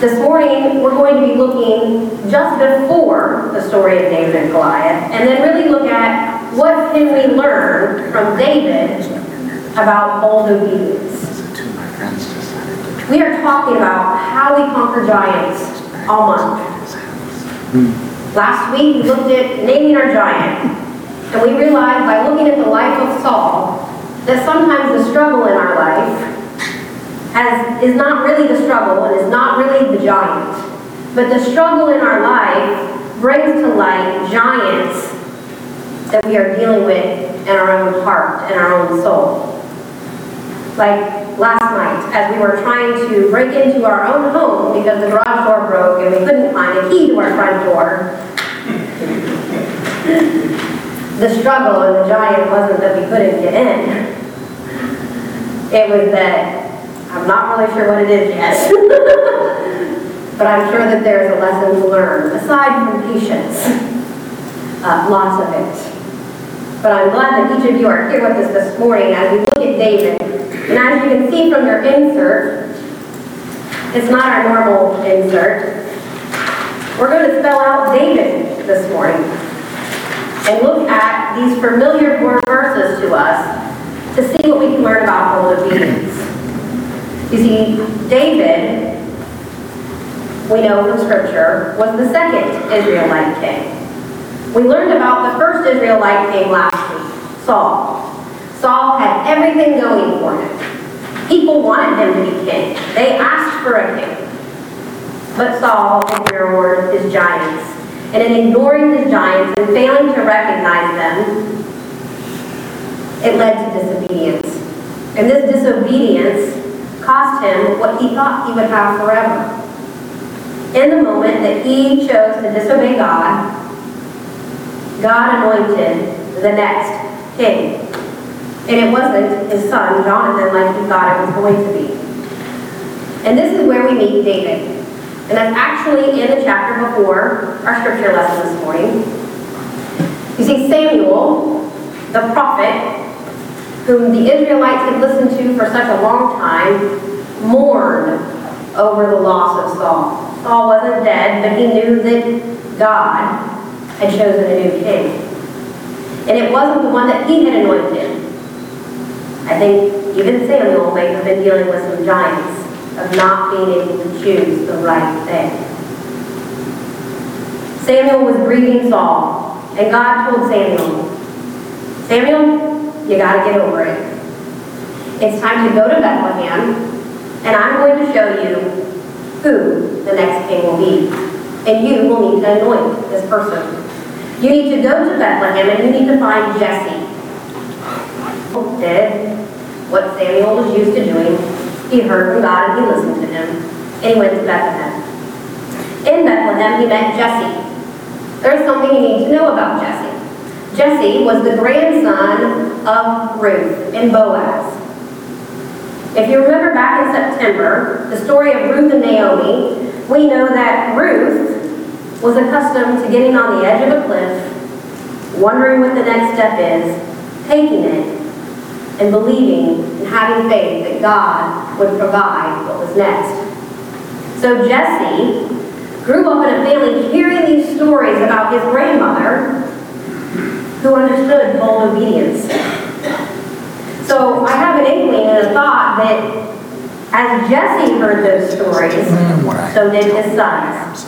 This morning, we're going to be looking just before the story of David and Goliath, and then really look at what can we learn from David about bold obedience. We are talking about how we conquer giants all month. Last week, we looked at naming our giant, and we realized by looking at the life of Saul that sometimes the struggle in our life has, is not really the struggle and is not really the giant, but the struggle in our life brings to light giants that we are dealing with in our own heart and our own soul. Like last night, as we were trying to break into our own home because the garage door broke and we couldn't find a key to our front door, the struggle and the giant wasn't that we couldn't get in. It was that I'm not really sure what it is yet. but I'm sure that there's a lesson to learn, aside from patience. Uh, lots of it. But I'm glad that each of you are here with us this morning as we look at David. And as you can see from your insert, it's not our normal insert. We're going to spell out David this morning and look at these familiar verses to us to see what we can learn about bold obedience. You see, David, we know from Scripture, was the second Israelite king. We learned about the first Israelite king last week, Saul. Saul had everything going for him. People wanted him to be king. They asked for a king. But Saul ignored his giants. And in ignoring his giants and failing to recognize them, it led to disobedience. And this disobedience cost him what he thought he would have forever. In the moment that he chose to disobey God, God anointed the next king. And it wasn't his son, Jonathan, like he thought it was going to be. And this is where we meet David. And that's actually in the chapter before our scripture lesson this morning. You see, Samuel, the prophet, whom the Israelites had listened to for such a long time, mourned over the loss of Saul. Saul wasn't dead, but he knew that God had chosen a new king. And it wasn't the one that he had anointed. I think even Samuel may have been dealing with some giants of not being able to choose the right thing. Samuel was grieving Saul, and God told Samuel, Samuel, you got to get over it. It's time to go to Bethlehem, and I'm going to show you who the next king will be. And you will need to anoint this person. You need to go to Bethlehem and you need to find Jesse. Did what Samuel was used to doing. He heard from God and he listened to him. And he went to Bethlehem. In Bethlehem, he met Jesse. There's something you need to know about Jesse. Jesse was the grandson of Ruth and Boaz. If you remember back in September, the story of Ruth and Naomi, we know that Ruth was accustomed to getting on the edge of a cliff, wondering what the next step is, taking it, and believing and having faith that God would provide what was next. So Jesse grew up in a family hearing these stories about his grandmother who understood bold obedience. So I have an inkling and a thought that as Jesse heard those stories, so did his sons.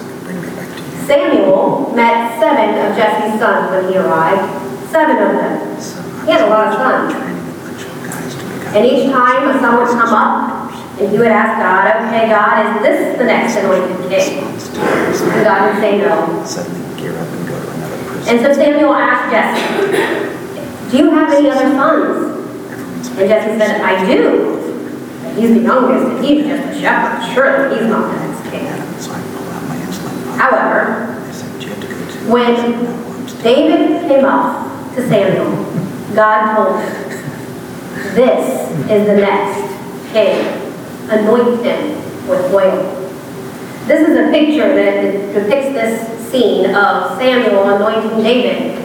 Samuel met seven of Jesse's sons when he arrived. Seven of them. He had a lot of sons. And each time a son would come up, and he would ask God, okay, God, is this the next anointed king? And God would say no. Suddenly gear up and so Samuel asked Jesse, do you have any other sons? And Jesse said, I do. He's the youngest, and he's just a shepherd. Surely he's not the next king. However, when David came up to Samuel, God told him, This is the next king. Anoint him with oil. This is a picture that depicts this scene of Samuel anointing David.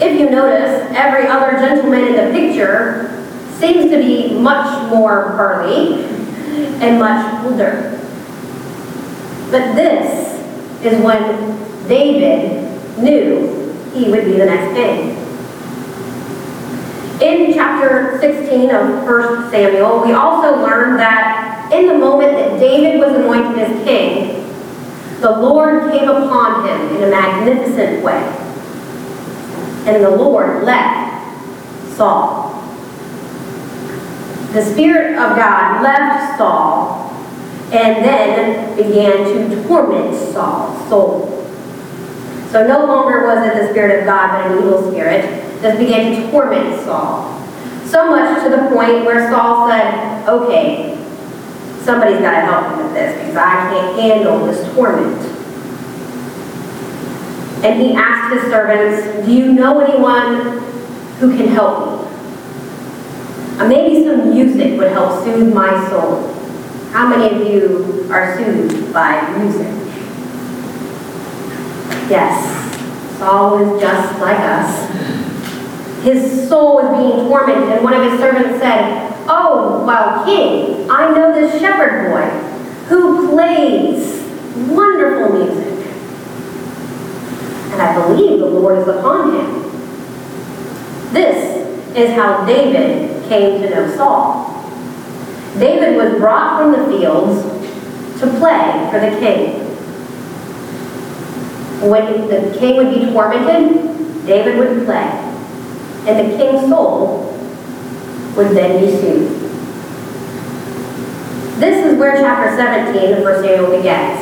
If you notice, every other gentleman in the picture seems to be much more burly and much older. But this is when David knew he would be the next king. In chapter 16 of 1 Samuel, we also learn that in the moment that David was anointed as king, the Lord came upon him in a magnificent way. And the Lord left Saul. The Spirit of God left Saul and then began to torment Saul's soul. So no longer was it the Spirit of God, but an evil spirit that began to torment Saul. So much to the point where Saul said, okay, somebody's got to help me with this because I can't handle this torment. And he asked his servants, do you know anyone who can help me? Uh, maybe some music would help soothe my soul. How many of you are soothed by music? Yes, Saul was just like us. His soul was being tormented, and one of his servants said, Oh, well, king, I know this shepherd boy who plays wonderful music. And I believe the Lord is upon him. This is how David came to know Saul. David was brought from the fields to play for the king. When the king would be tormented, David would play, and the king's soul would then be soothed. This is where chapter 17 of 1 Samuel begins.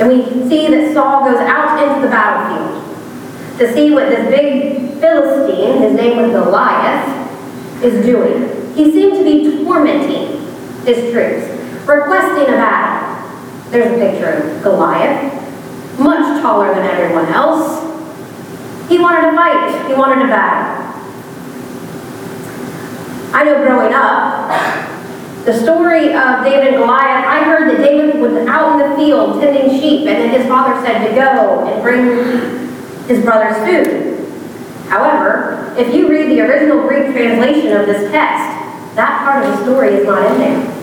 And we see that Saul goes out into the battlefield to see what this big Philistine, his name was Goliath, is doing. He seemed to be tormenting his troops, requesting a battle. There's a picture of Goliath, much taller than everyone else. He wanted to fight, he wanted to battle. I know growing up, the story of David and Goliath, I heard that David was out in the field tending sheep, and then his father said to go and bring his brother's food. However, if you read the original Greek translation of this text, that part of the story is not in there.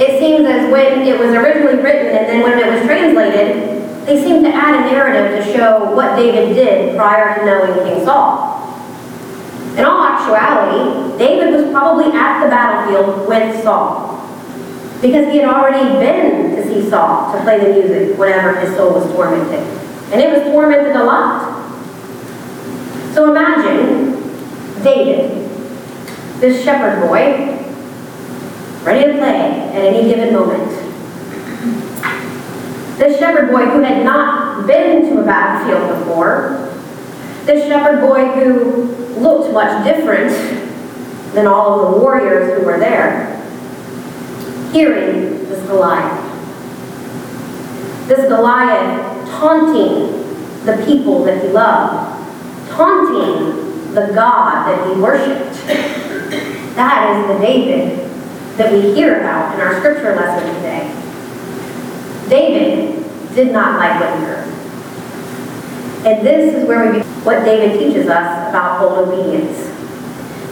It seems as when it was originally written and then when it was translated, they seem to add a narrative to show what David did prior to knowing King Saul. In all actuality, David was probably at the battlefield with Saul because he had already been to see Saul to play the music whenever his soul was tormented. And it was tormented a lot. So imagine David, this shepherd boy, ready to play at any given moment. This shepherd boy who had not been to a battlefield before, this shepherd boy who looked much different than all of the warriors who were there, hearing this Goliath. This Goliath taunting the people that he loved, taunting the God that he worshiped. That is the David that we hear about in our scripture lesson today. David did not like heard. And this is where we what David teaches us about bold obedience.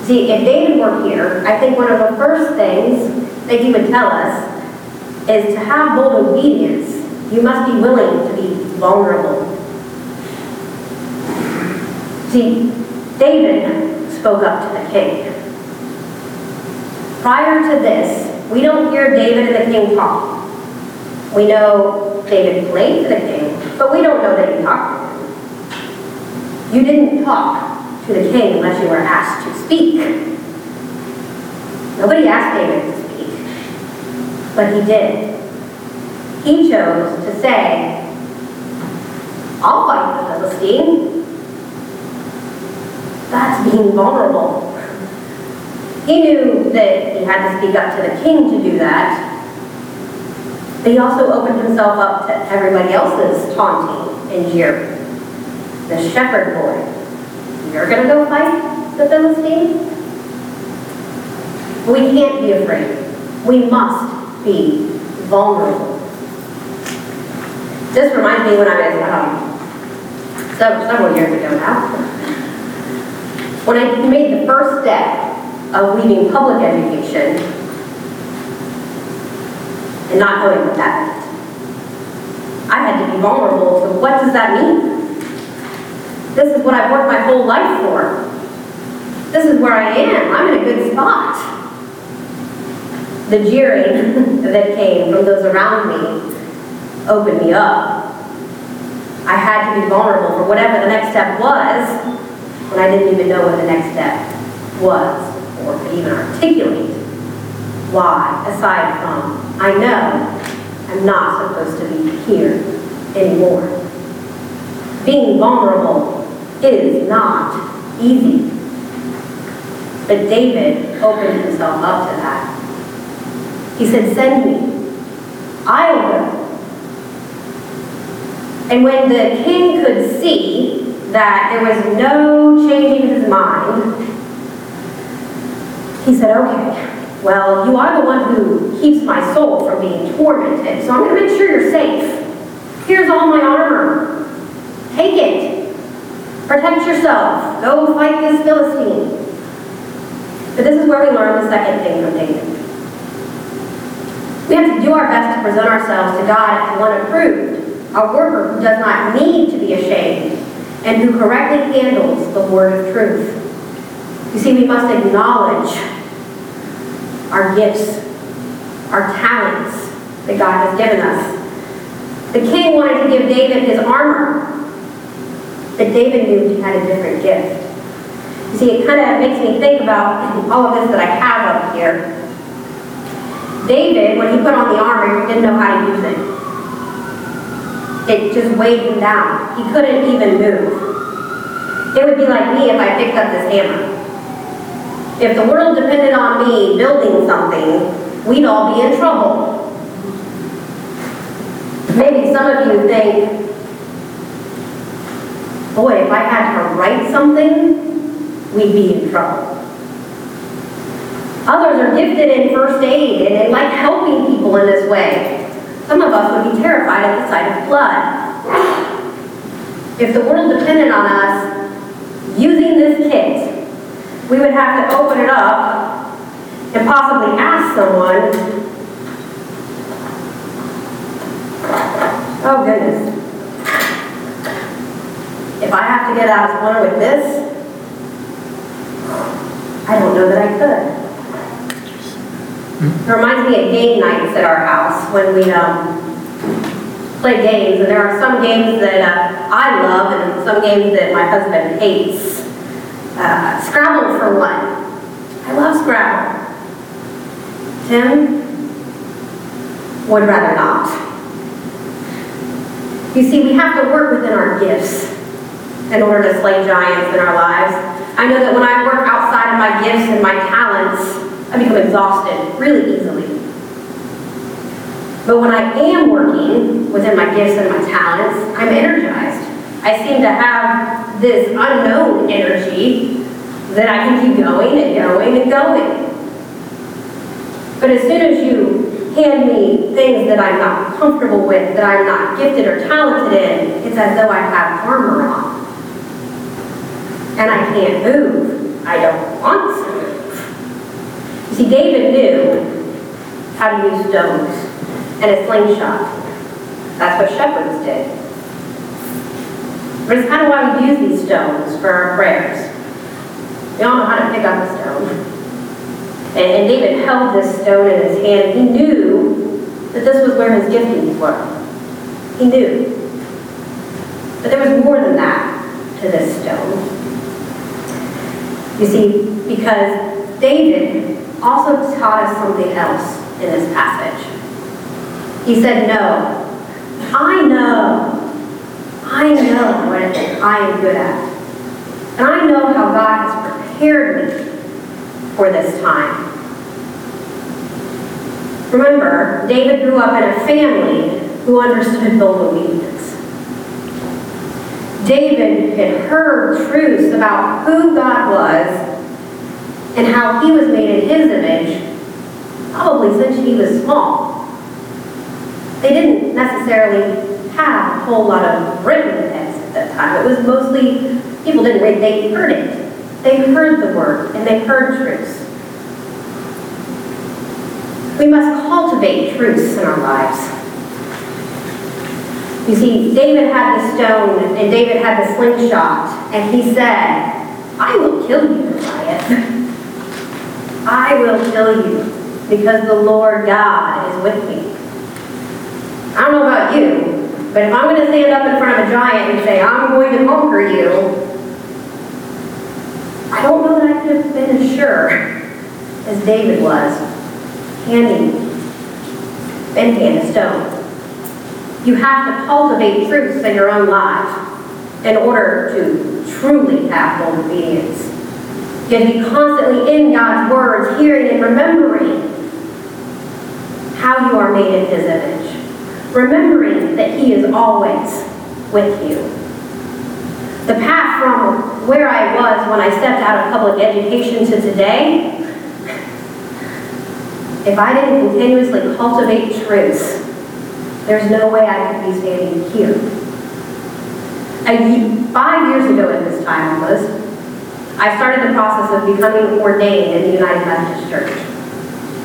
See, if David were here, I think one of the first things that he would tell us is to have bold obedience, you must be willing to be vulnerable. See, David spoke up to the king. Prior to this, we don't hear David and the king talk. We know David played for the king, but we don't know that he talked. You didn't talk to the king unless you were asked to speak. Nobody asked David to speak, but he did. He chose to say, I'll fight the Philistine. That's being vulnerable. He knew that he had to speak up to the king to do that, but he also opened himself up to everybody else's taunting and jeering. The shepherd boy, you're going to go fight the Philistine? We can't be afraid. We must be vulnerable. This reminds me when I was um, several, several years ago now, when I made the first step of leaving public education and not knowing what that meant. I had to be vulnerable to what does that mean? This is what I've worked my whole life for. This is where I am. I'm in a good spot. The jeering that came from those around me opened me up. I had to be vulnerable for whatever the next step was when I didn't even know what the next step was or could even articulate why, aside from, I know I'm not supposed to be here anymore. Being vulnerable is not easy. But David opened himself up to that. He said, Send me. I'll go. And when the king could see that there was no changing his mind, he said, Okay, well, you are the one who keeps my soul from being tormented, so I'm going to make sure you're safe. Here's all my armor. Take it. Protect yourself. Go fight this Philistine. But this is where we learn the second thing from David. We have to do our best to present ourselves to God as one approved, a worker who does not need to be ashamed, and who correctly handles the word of truth. You see, we must acknowledge our gifts, our talents that God has given us. The king wanted to give David his armor, but David knew he had a different gift. You see, it kind of makes me think about all of this that I have up here. David, when he put on the armor, didn't know how to use it. It just weighed him down. He couldn't even move. It would be like me if I picked up this hammer. If the world depended on me building something, we'd all be in trouble. Maybe some of you think, boy, if I had to write something, we'd be in trouble. Others are gifted in first aid and they like helping people in this way. Some of us would be terrified at the sight of blood. If the world depended on us using this kit, we would have to open it up and possibly ask someone, oh goodness, if I have to get out of one with this, I don't know that I could. It reminds me of game nights at our house when we um, play games, and there are some games that uh, I love and some games that my husband hates. Uh, Scrabble for one. I love Scrabble. Tim would rather not. You see, we have to work within our gifts in order to slay giants in our lives. I know that when I work outside of my gifts and my talents, I become exhausted really easily. But when I am working within my gifts and my talents, I'm energized. I seem to have this unknown energy that I can keep going and going and going. But as soon as you hand me things that I'm not comfortable with, that I'm not gifted or talented in, it's as though I have armor on. And I can't move. I don't want to move. You see, David knew how to use stones and a slingshot. That's what shepherds did. But it's kind of why we use these stones for our prayers. We all know how to pick up a stone. And, David held this stone in his hand. He knew that this was where his giftings were. He knew. But there was more than that to this stone. You see, because David also taught us something else in this passage. He said, No, I know I know what I am good at. And I know how God has prepared me for this time. Remember, David grew up in a family who understood both obedience. David had heard truths about who God was and how he was made in his image, probably since he was small. They didn't necessarily have a whole lot of written text at that time. It was mostly, people didn't read, they heard it. They heard the word and they heard truths. We must cultivate truths in our lives. You see, David had the stone and David had the slingshot, and he said, I will kill you, Goliath. I will kill you because the Lord God is with me. I don't know about you, but if I'm going to stand up in front of a giant and say, I'm going to conquer you, I don't know that I could have been as sure as David was, handing Benton a stone. You have to cultivate truths in your own life in order to truly have full obedience. You have to be constantly in God's words, hearing and remembering how you are made in His image. Remembering that He is always with you. The path from where I was when I stepped out of public education to today, if I didn't continuously cultivate truths, there's no way I could be standing here. Five years ago at this time almost, I started the process of becoming ordained in the United Methodist Church.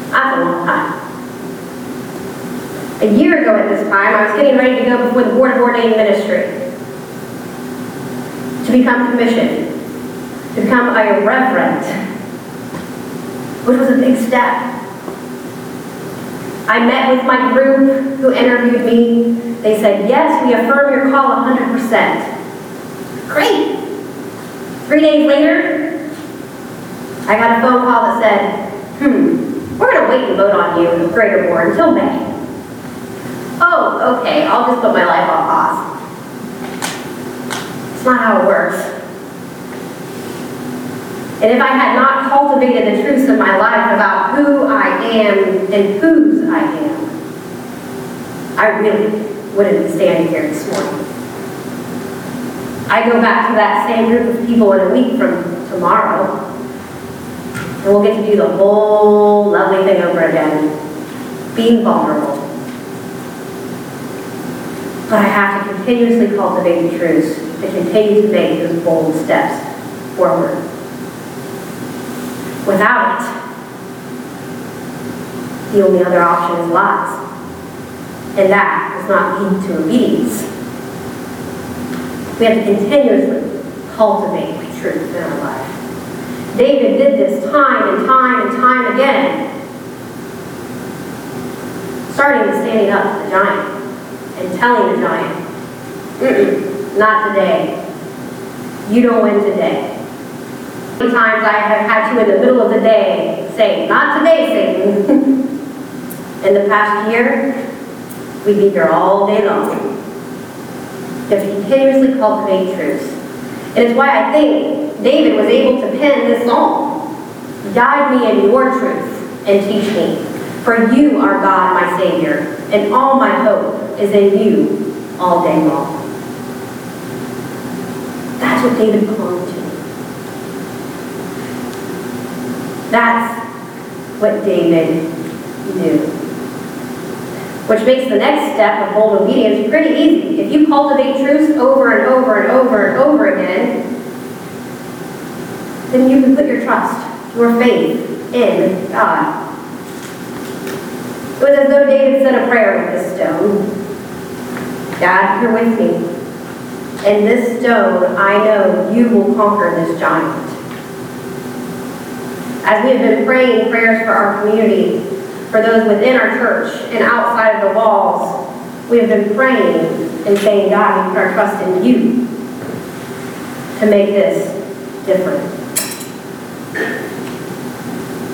That's a long time. A year ago at this time, I was getting ready to go before the Board of Ordained Ministry to become commissioned, to become a reverend, which was a big step. I met with my group who interviewed me. They said, yes, we affirm your call 100%. Great. Three days later, I got a phone call that said, hmm, we're going to wait and vote on you in Greater Board until May. Oh, okay, I'll just put my life on pause. It's not how it works. And if I had not cultivated the truths of my life about who I am and whose I am, I really wouldn't be standing here this morning. I go back to that same group of people in a week from tomorrow, and we'll get to do the whole lovely thing over again, being vulnerable. But I have to continuously cultivate the truths to continue to make those bold steps forward. Without it, the only other option is lies. And that does not lead to obedience. We have to continuously cultivate the truth in our life. David did this time and time and time again, starting with standing up to the giant and telling the giant, not today. You don't win today. Many times I have had to, in the middle of the day, say, not today, Satan. in the past year, we'd be here all day long. To continuously cultivate truths. And it's why I think David was able to pen this song. Guide me in your truth and teach me. For you are God, my Savior, and all my hope is in you all day long. That's what David clung to. That's what David knew. Which makes the next step of bold obedience pretty easy. If you cultivate truths over and over and over and over again, then you can put your trust, your faith in God. It was as though David said a prayer with this stone. God, you're with me. And this stone, I know you will conquer this giant. As we have been praying prayers for our community, for those within our church and outside of the walls, we have been praying and saying, God, we put our trust in you to make this different.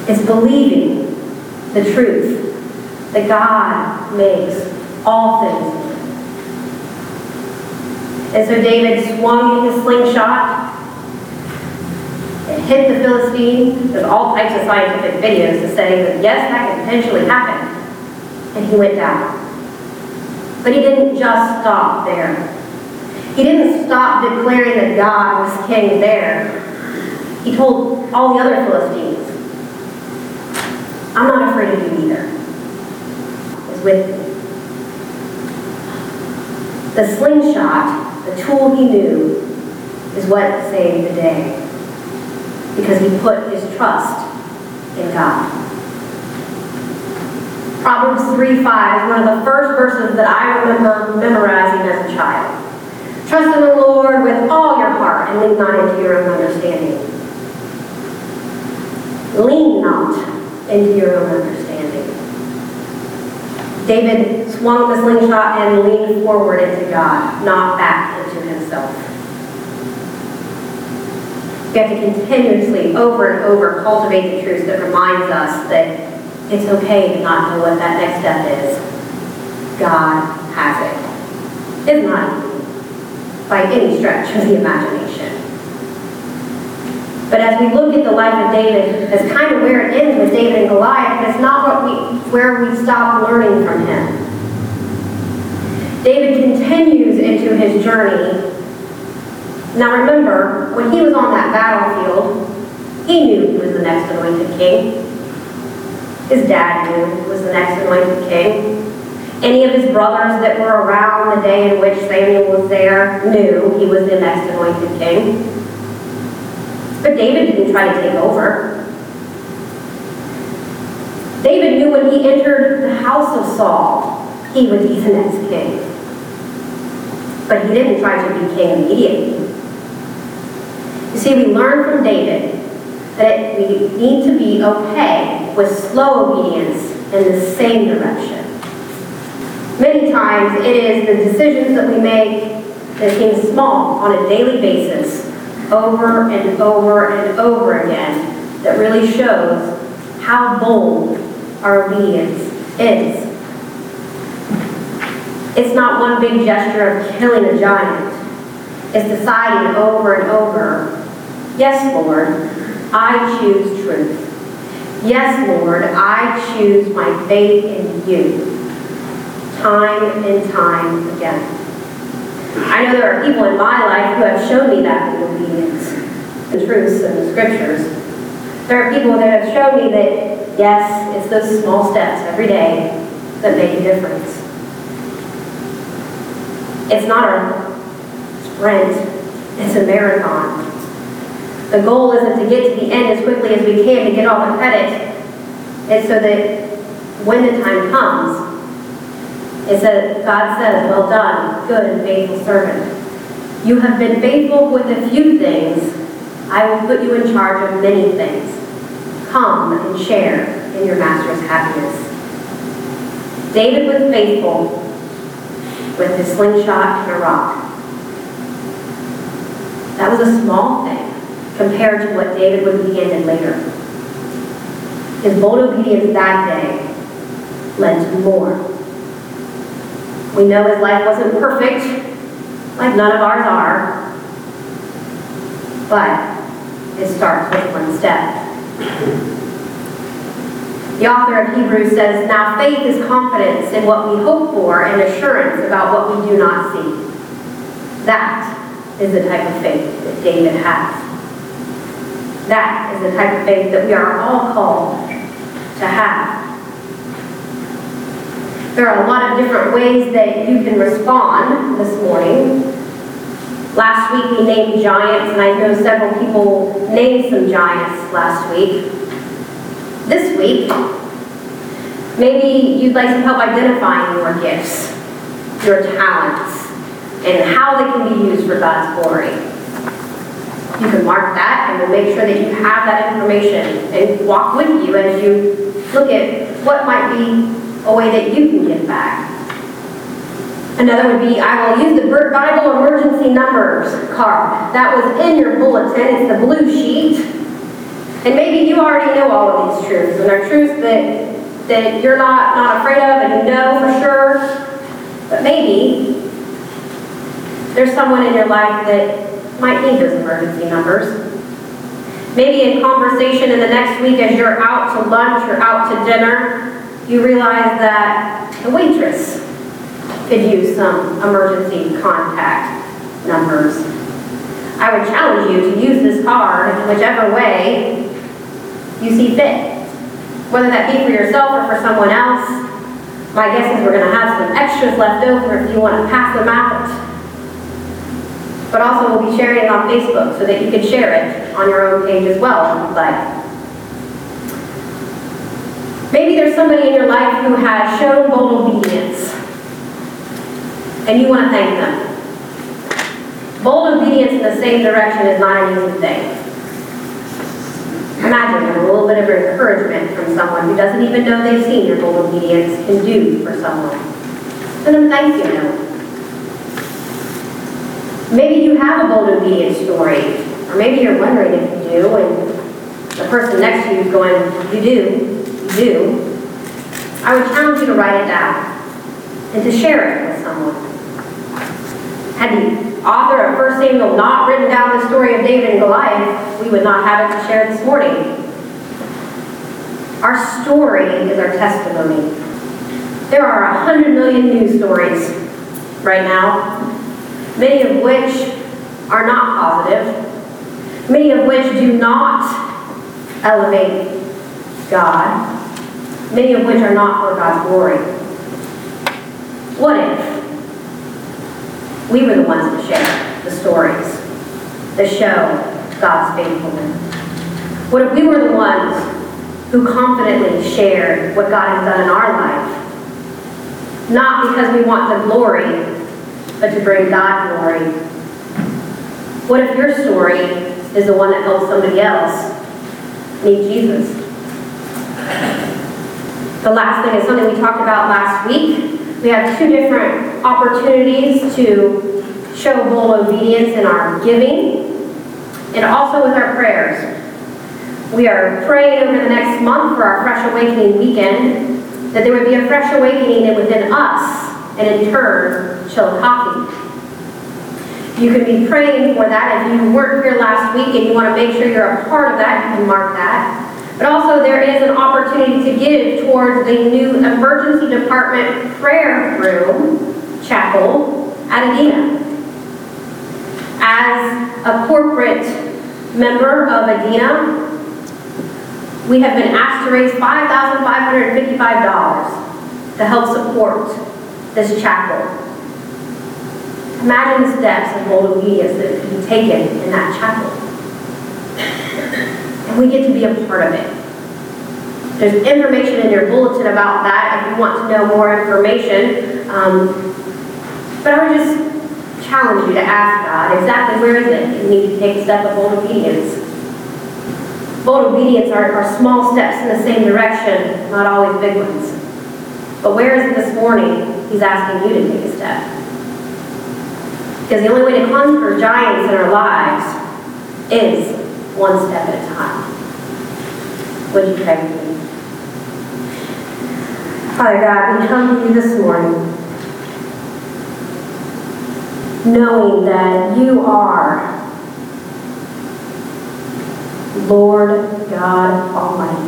It's believing the truth that God makes all things. And so David swung his slingshot hit the Philistine. There's all types of scientific videos to say that yes, that could potentially happen. And he went down. But he didn't just stop there. He didn't stop declaring that God was king there. He told all the other Philistines, I'm not afraid of you either. Is with me. The slingshot, the tool he knew, is what saved the day. Because he put his trust in God. Proverbs 3 5 is one of the first verses that I remember memorizing as a child. Trust in the Lord with all your heart and lean not into your own understanding. Lean not into your own understanding. David swung the slingshot and leaned forward into God, not back into himself. We have to continuously, over and over, cultivate the truth that reminds us that it's okay to not know what that next step is. God has it. It's not by any stretch of the imagination. But as we look at the life of David, that's kind of where it ends with David and Goliath, it's not what we, where we stop learning from him. David continues into his journey. Now remember, when he was on that battlefield, he knew he was the next anointed king. His dad knew he was the next anointed king. Any of his brothers that were around the day in which Samuel was there knew he was the next anointed king. But David didn't try to take over. David knew when he entered the house of Saul, he would be the next king. But he didn't try to be king immediately. You see, we learn from David that we need to be okay with slow obedience in the same direction. Many times it is the decisions that we make that seem small on a daily basis, over and over and over again, that really shows how bold our obedience is. It's not one big gesture of killing a giant. It's deciding over and over, yes, Lord, I choose truth. Yes, Lord, I choose my faith in you. Time and time again. I know there are people in my life who have shown me that obedience, the truths and the scriptures. There are people that have shown me that, yes, it's those small steps every day that make a difference. It's not a sprint, it's a marathon. The goal isn't to get to the end as quickly as we can to get all the credit. It's so that when the time comes, it's that God says, Well done, good and faithful servant. You have been faithful with a few things. I will put you in charge of many things. Come and share in your master's happiness. David was faithful with his slingshot and a rock. That was a small thing compared to what David would be handed later. His bold obedience that day led to more. We know his life wasn't perfect, like none of ours are, but it starts with one step. The author of Hebrews says, Now faith is confidence in what we hope for and assurance about what we do not see. That is the type of faith that David has. That is the type of faith that we are all called to have. There are a lot of different ways that you can respond this morning. Last week we named giants, and I know several people named some giants last week. This week, maybe you'd like some help identifying your gifts, your talents, and how they can be used for God's glory. You can mark that and we'll make sure that you have that information and walk with you as you look at what might be a way that you can give back. Another would be, I will use the Bible emergency numbers card. That was in your bulletin. It's the blue sheet. And maybe you already know all of these truths, and they're truths that, that you're not, not afraid of and you know for sure. But maybe there's someone in your life that might need those emergency numbers. Maybe in conversation in the next week as you're out to lunch or out to dinner, you realize that the waitress could use some emergency contact numbers. I would challenge you to use this card in whichever way you see fit. Whether that be for yourself or for someone else, my guess is we're going to have some extras left over if you want to pass them out. But also we'll be sharing it on Facebook so that you can share it on your own page as well you'd like. Maybe there's somebody in your life who has shown bold obedience, and you want to thank them. Bold obedience in the same direction is not an easy thing. Imagine a little bit of encouragement from someone who doesn't even know they've seen your bold obedience can do for someone. Send them thank you note. Maybe you have a bold obedience story, or maybe you're wondering if you do, and the person next to you is going, you do, you do. I would challenge you to write it down and to share it with someone. Had the author of 1 Samuel not written down the story of David and Goliath, we would not have it to share this morning. Our story is our testimony. There are a hundred million news stories right now, many of which are not positive, many of which do not elevate God, many of which are not for God's glory. What if we were the ones to share the stories that show God's faithfulness? What if we were the ones who confidently shared what God has done in our life? Not because we want the glory, but to bring God glory. What if your story is the one that helps somebody else meet Jesus? The last thing is something we talked about last week. We have two different opportunities to show bold obedience in our giving and also with our prayers. We are praying over the next month for our Fresh Awakening weekend that there would be a fresh awakening within us and in turn, Chillicothe. You can be praying for that. If you weren't here last week and you want to make sure you're a part of that, you can mark that. But also there is an opportunity to give towards the new emergency department prayer room, chapel, at Adena. As a corporate member of Adena, we have been asked to raise $5,555 to help support this chapel. Imagine the steps of bold obedience that can be taken in that chapel. And we get to be a part of it. There's information in your bulletin about that if you want to know more information. Um, but I would just challenge you to ask God exactly where is it you need to take a step of bold obedience. Bold obedience are, are small steps in the same direction, not always big ones. But where is it this morning He's asking you to take a step? Because the only way to conquer giants in our lives is one step at a time. Would you pray with me? Father God, we come to you this morning knowing that you are Lord God Almighty.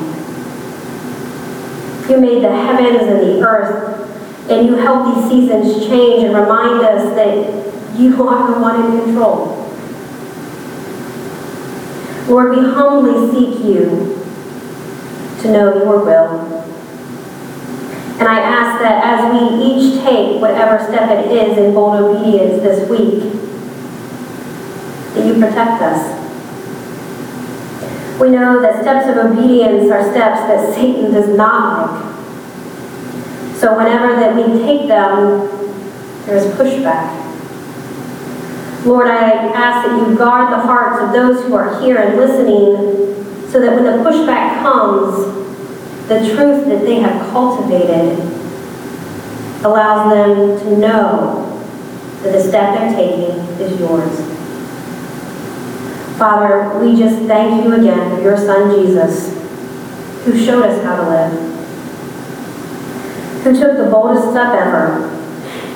You made the heavens and the earth, and you help these seasons change and remind us that you are the one in control. Lord, we humbly seek you to know your will. And I ask that as we each take whatever step it is in bold obedience this week, that you protect us. We know that steps of obedience are steps that Satan does not like. So whenever that we take them, there's pushback. Lord, I ask that you guard the hearts of those who are here and listening so that when the pushback comes, the truth that they have cultivated allows them to know that the step they're taking is yours. Father, we just thank you again for your son Jesus, who showed us how to live, who took the boldest step ever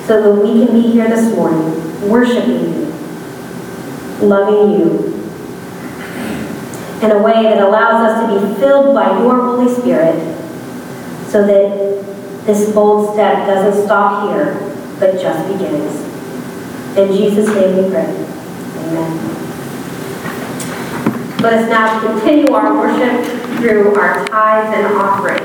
so that we can be here this morning worshiping you, loving you, in a way that allows us to be filled by your Holy Spirit so that this bold step doesn't stop here, but just begins. In Jesus' name we pray. Amen. Let us now continue our worship through our tithes and offerings.